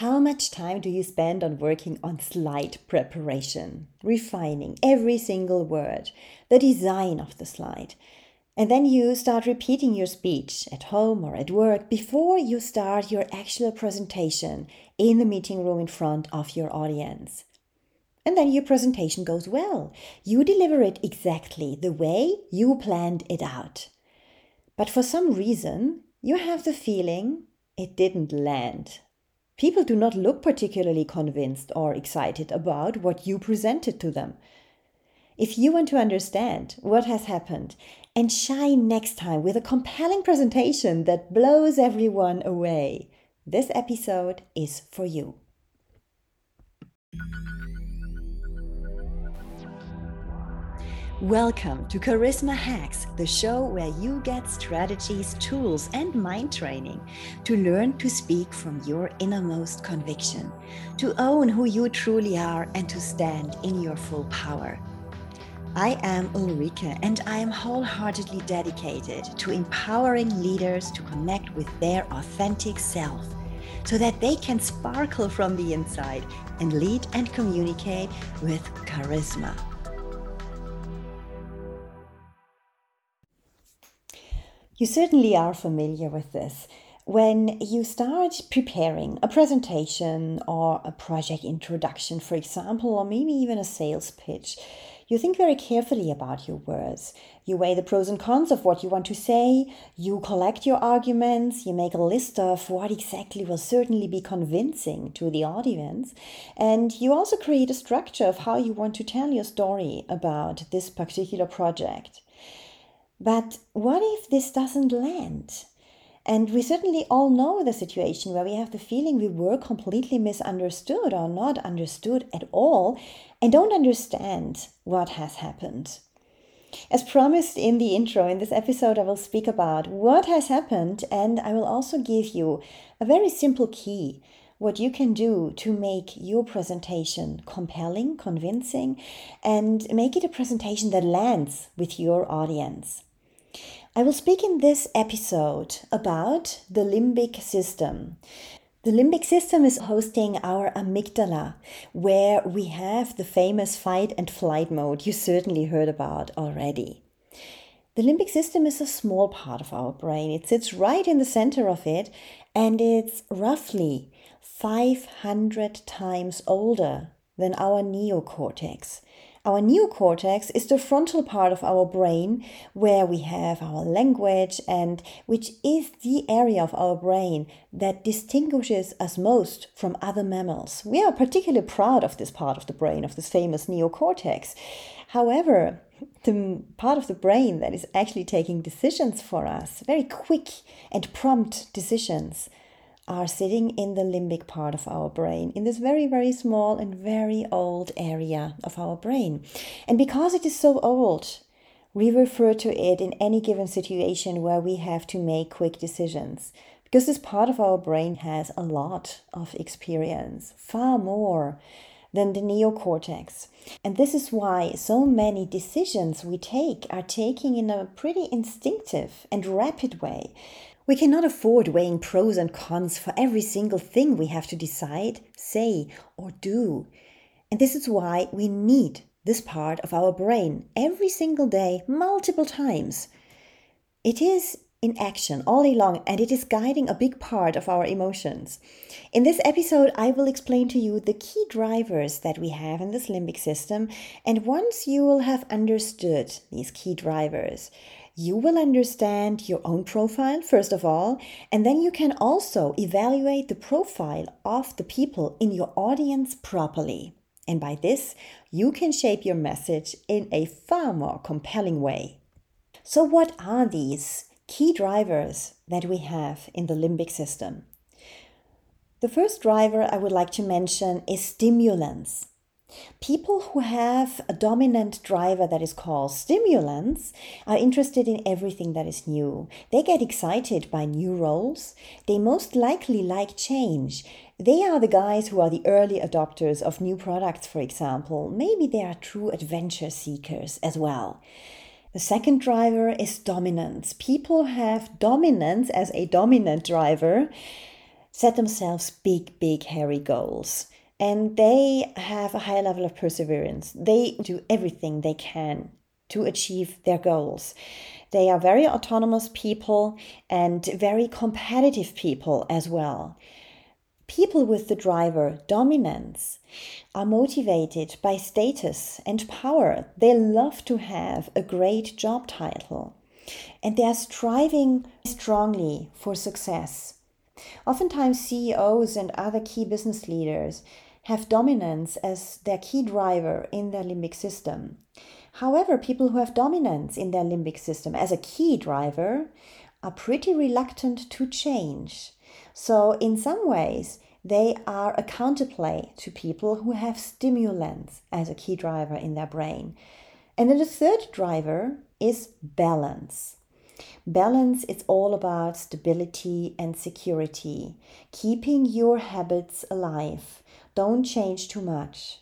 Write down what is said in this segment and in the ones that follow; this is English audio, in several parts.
How much time do you spend on working on slide preparation, refining every single word, the design of the slide? And then you start repeating your speech at home or at work before you start your actual presentation in the meeting room in front of your audience. And then your presentation goes well. You deliver it exactly the way you planned it out. But for some reason, you have the feeling it didn't land People do not look particularly convinced or excited about what you presented to them. If you want to understand what has happened and shine next time with a compelling presentation that blows everyone away, this episode is for you. Welcome to Charisma Hacks, the show where you get strategies, tools, and mind training to learn to speak from your innermost conviction, to own who you truly are, and to stand in your full power. I am Ulrike, and I am wholeheartedly dedicated to empowering leaders to connect with their authentic self so that they can sparkle from the inside and lead and communicate with charisma. You certainly are familiar with this. When you start preparing a presentation or a project introduction, for example, or maybe even a sales pitch, you think very carefully about your words. You weigh the pros and cons of what you want to say. You collect your arguments. You make a list of what exactly will certainly be convincing to the audience. And you also create a structure of how you want to tell your story about this particular project. But what if this doesn't land? And we certainly all know the situation where we have the feeling we were completely misunderstood or not understood at all and don't understand what has happened. As promised in the intro, in this episode, I will speak about what has happened and I will also give you a very simple key what you can do to make your presentation compelling, convincing, and make it a presentation that lands with your audience. I will speak in this episode about the limbic system. The limbic system is hosting our amygdala, where we have the famous fight and flight mode you certainly heard about already. The limbic system is a small part of our brain. It sits right in the center of it, and it's roughly 500 times older than our neocortex. Our neocortex is the frontal part of our brain where we have our language and which is the area of our brain that distinguishes us most from other mammals. We are particularly proud of this part of the brain, of this famous neocortex. However, the part of the brain that is actually taking decisions for us, very quick and prompt decisions, are sitting in the limbic part of our brain, in this very, very small and very old area of our brain. And because it is so old, we refer to it in any given situation where we have to make quick decisions. Because this part of our brain has a lot of experience, far more than the neocortex. And this is why so many decisions we take are taken in a pretty instinctive and rapid way. We cannot afford weighing pros and cons for every single thing we have to decide, say, or do. And this is why we need this part of our brain every single day, multiple times. It is in action all day long and it is guiding a big part of our emotions. In this episode, I will explain to you the key drivers that we have in this limbic system. And once you will have understood these key drivers, you will understand your own profile, first of all, and then you can also evaluate the profile of the people in your audience properly. And by this, you can shape your message in a far more compelling way. So, what are these key drivers that we have in the limbic system? The first driver I would like to mention is stimulants. People who have a dominant driver that is called stimulants are interested in everything that is new. They get excited by new roles. They most likely like change. They are the guys who are the early adopters of new products, for example. Maybe they are true adventure seekers as well. The second driver is dominance. People have dominance as a dominant driver set themselves big, big, hairy goals. And they have a high level of perseverance. They do everything they can to achieve their goals. They are very autonomous people and very competitive people as well. People with the driver dominance are motivated by status and power. They love to have a great job title and they are striving strongly for success. Oftentimes, CEOs and other key business leaders have dominance as their key driver in their limbic system. However, people who have dominance in their limbic system as a key driver are pretty reluctant to change. So, in some ways, they are a counterplay to people who have stimulants as a key driver in their brain. And then the third driver is balance. Balance is all about stability and security, keeping your habits alive. Don't change too much.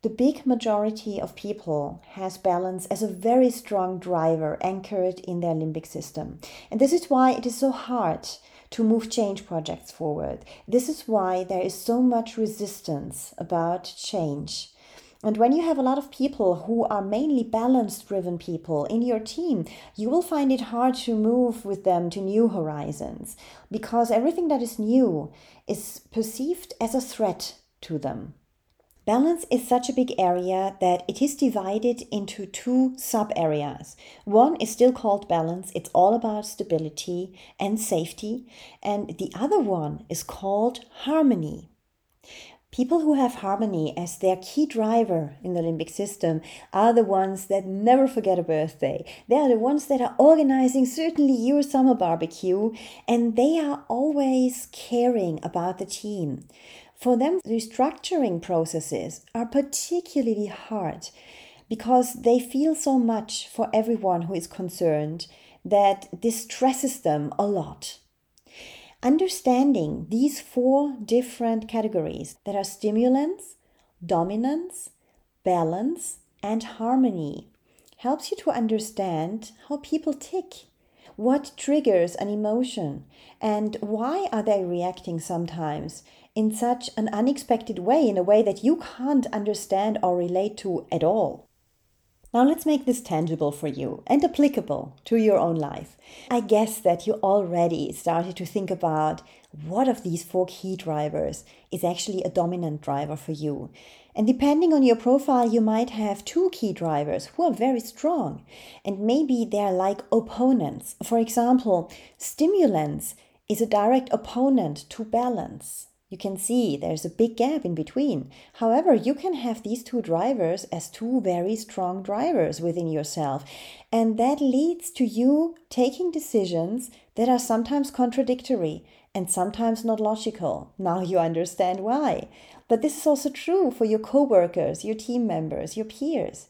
The big majority of people has balance as a very strong driver anchored in their limbic system. And this is why it is so hard to move change projects forward. This is why there is so much resistance about change. And when you have a lot of people who are mainly balance driven people in your team, you will find it hard to move with them to new horizons because everything that is new is perceived as a threat to them. Balance is such a big area that it is divided into two sub areas. One is still called balance, it's all about stability and safety, and the other one is called harmony. People who have harmony as their key driver in the limbic system are the ones that never forget a birthday. They are the ones that are organizing certainly your summer barbecue and they are always caring about the team. For them, restructuring processes are particularly hard because they feel so much for everyone who is concerned that this stresses them a lot. Understanding these four different categories that are stimulants, dominance, balance, and harmony helps you to understand how people tick what triggers an emotion and why are they reacting sometimes in such an unexpected way, in a way that you can't understand or relate to at all. Now let's make this tangible for you and applicable to your own life. I guess that you already started to think about what of these four key drivers is actually a dominant driver for you. And depending on your profile, you might have two key drivers who are very strong. And maybe they're like opponents. For example, stimulants is a direct opponent to balance. You can see there's a big gap in between. However, you can have these two drivers as two very strong drivers within yourself. And that leads to you taking decisions that are sometimes contradictory and sometimes not logical. Now you understand why. But this is also true for your coworkers, your team members, your peers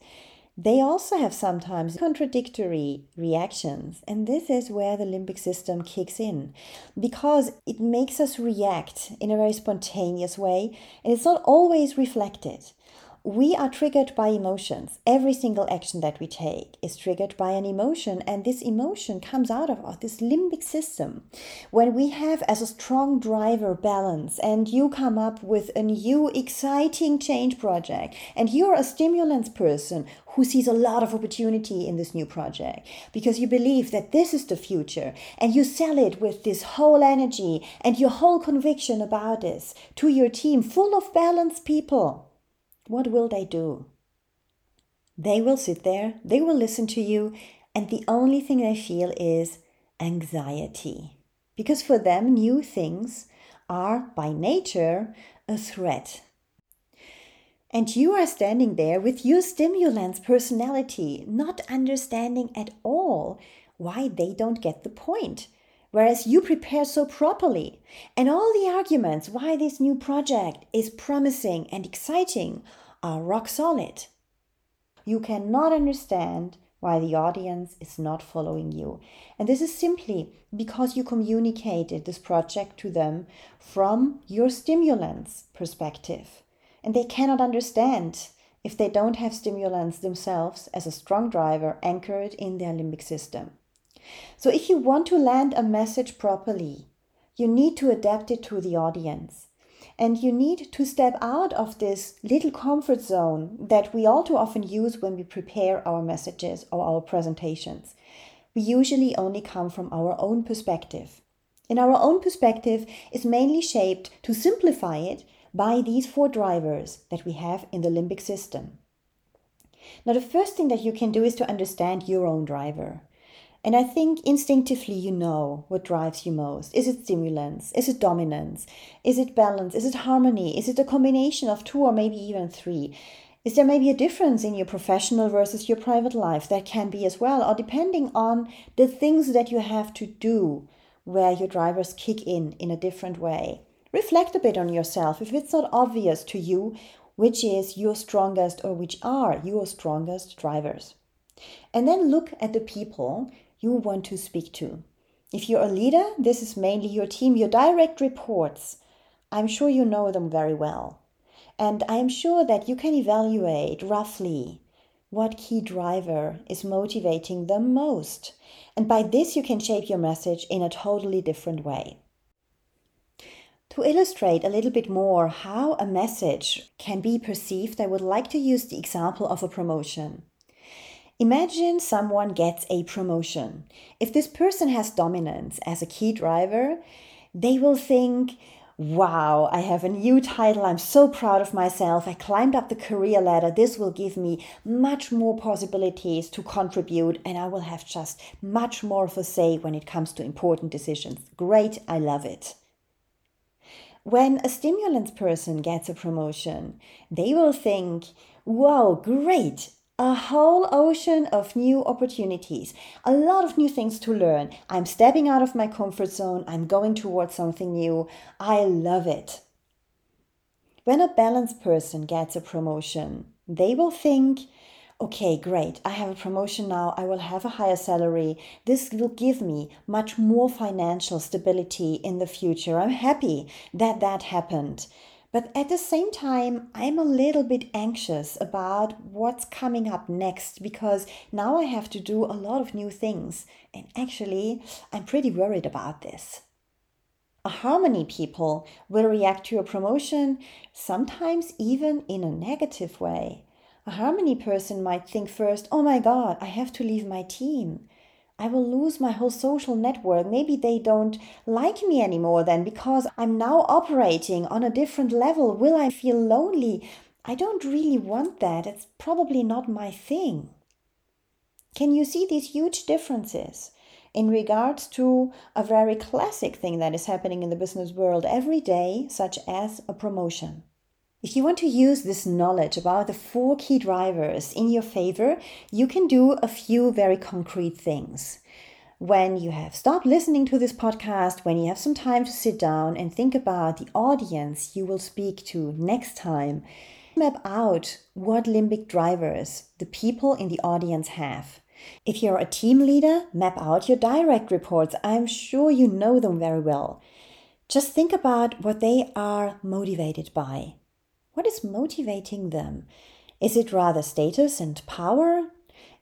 they also have sometimes contradictory reactions. And this is where the limbic system kicks in because it makes us react in a very spontaneous way and it's not always reflected we are triggered by emotions. Every single action that we take is triggered by an emotion, and this emotion comes out of this limbic system. When we have as a strong driver balance, and you come up with a new exciting change project, and you're a stimulants person who sees a lot of opportunity in this new project because you believe that this is the future, and you sell it with this whole energy and your whole conviction about this to your team full of balanced people what will they do? They will sit there, they will listen to you, and the only thing they feel is anxiety. Because for them, new things are by nature a threat. And you are standing there with your stimulants personality, not understanding at all why they don't get the point. Whereas you prepare so properly, and all the arguments why this new project is promising and exciting are rock solid. You cannot understand why the audience is not following you. And this is simply because you communicated this project to them from your stimulants perspective. And they cannot understand if they don't have stimulants themselves as a strong driver anchored in their limbic system. So, if you want to land a message properly, You need to adapt it to the audience. And you need to step out of this little comfort zone that we all too often use when we prepare our messages or our presentations. We usually only come from our own perspective. And our own perspective is mainly shaped, to simplify it, by these four drivers that we have in the limbic system. Now, the first thing that you can do is to understand your own driver. And I think instinctively you know what drives you most. Is it stimulants? Is it dominance? Is it balance? Is it harmony? Is it a combination of two or maybe even three? Is there maybe a difference in your professional versus your private life? That can be as well, or depending on the things that you have to do where your drivers kick in in a different way. Reflect a bit on yourself if it's not obvious to you which is your strongest or which are your strongest drivers. And then look at the people you want to speak to. If you're a leader, this is mainly your team, your direct reports. I'm sure you know them very well. And I am sure that you can evaluate roughly what key driver is motivating them most. And by this, you can shape your message in a totally different way. To illustrate a little bit more how a message can be perceived, I would like to use the example of a promotion. Imagine someone gets a promotion. If this person has dominance as a key driver, they will think, Wow, I have a new title. I'm so proud of myself. I climbed up the career ladder. This will give me much more possibilities to contribute, and I will have just much more of a say when it comes to important decisions. Great, I love it. When a stimulant person gets a promotion, they will think, Wow, great, a whole ocean of new opportunities, a lot of new things to learn. I'm stepping out of my comfort zone, I'm going towards something new. I love it. When a balanced person gets a promotion, they will think, okay, great, I have a promotion now, I will have a higher salary. This will give me much more financial stability in the future. I'm happy that that happened. But at the same time, I'm a little bit anxious about what's coming up next because now I have to do a lot of new things. And actually, I'm pretty worried about this. A harmony people will react to a promotion, sometimes even in a negative way. A harmony person might think first, oh my god, I have to leave my team. I will lose my whole social network. Maybe they don't like me anymore then because I'm now operating on a different level. Will I feel lonely? I don't really want that. It's probably not my thing. Can you see these huge differences in regards to a very classic thing that is happening in the business world every day, such as a promotion? If you want to use this knowledge about the four key drivers in your favor, you can do a few very concrete things. When you have stopped listening to this podcast, when you have some time to sit down and think about the audience you will speak to next time, map out what limbic drivers the people in the audience have. If you're a team leader, map out your direct reports. I'm sure you know them very well. Just think about what they are motivated by. What is motivating them? Is it rather status and power?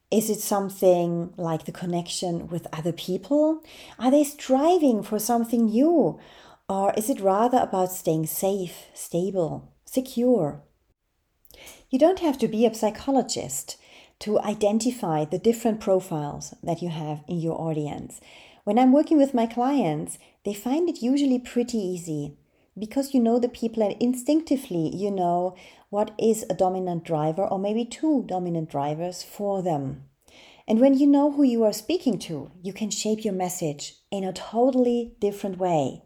Is it something like the connection with other people? Are they striving for something new? Or is it rather about staying safe, stable, secure? You don't have to be a psychologist to identify the different profiles that you have in your audience. When I'm working with my clients, they find it usually pretty easy because you know the people and instinctively you know what is a dominant driver or maybe two dominant drivers for them. And when you know who you are speaking to, you can shape your message in a totally different way.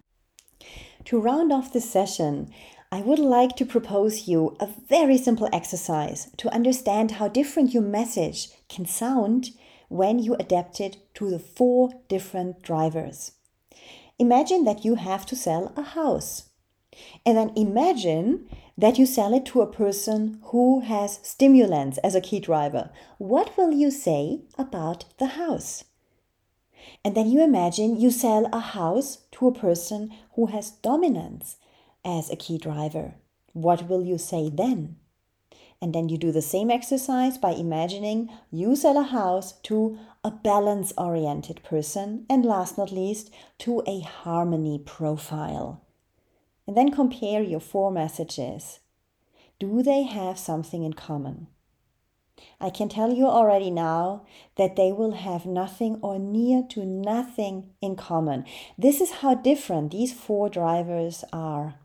To round off this session, I would like to propose you a very simple exercise to understand how different your message can sound when you adapt it to the four different drivers. Imagine that you have to sell a house. And then imagine that you sell it to a person who has stimulants as a key driver. What will you say about the house? And then you imagine you sell a house to a person who has dominance as a key driver. What will you say then? And then you do the same exercise by imagining you sell a house to a balance oriented person, and last not least, to a harmony profile. And then compare your four messages. Do they have something in common? I can tell you already now that they will have nothing or near to nothing in common. This is how different these four drivers are.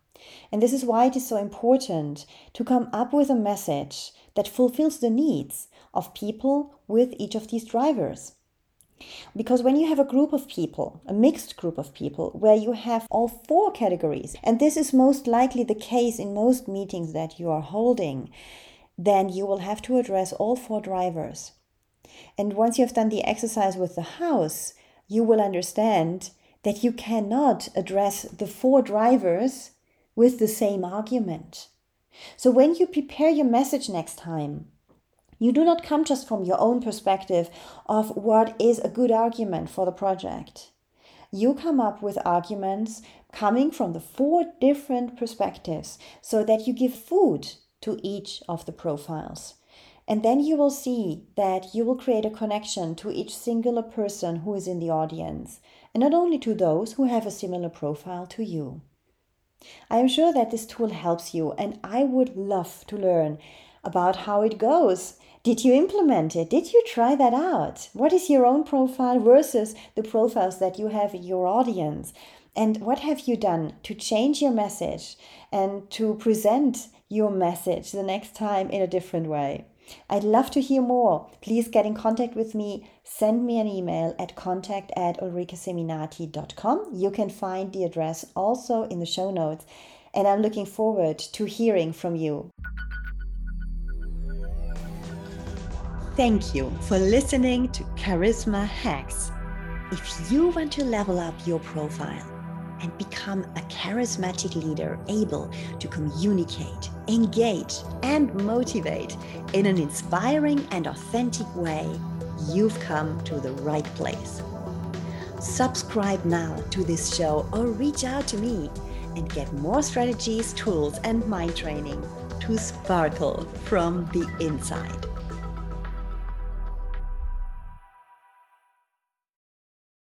And this is why it is so important to come up with a message that fulfills the needs of people with each of these drivers. Because when you have a group of people, a mixed group of people, where you have all four categories, and this is most likely the case in most meetings that you are holding, then you will have to address all four drivers. And once you have done the exercise with the house, you will understand that you cannot address the four drivers with the same argument. So when you prepare your message next time, you do not come just from your own perspective of what is a good argument for the project. You come up with arguments coming from the four different perspectives so that you give food to each of the profiles. And then you will see that you will create a connection to each singular person who is in the audience, and not only to those who have a similar profile to you. I am sure that this tool helps you, and I would love to learn about how it goes. Did you implement it? Did you try that out? What is your own profile versus the profiles that you have in your audience? And what have you done to change your message and to present your message the next time in a different way? I'd love to hear more. Please get in contact with me. Send me an email at contact at ulrikeseminati.com. You can find the address also in the show notes. And I'm looking forward to hearing from you. Thank you for listening to Charisma Hacks. If you want to level up your profile, and become a charismatic leader able to communicate, engage, and motivate in an inspiring and authentic way, you've come to the right place. Subscribe now to this show or reach out to me and get more strategies, tools, and mind training to sparkle from the inside.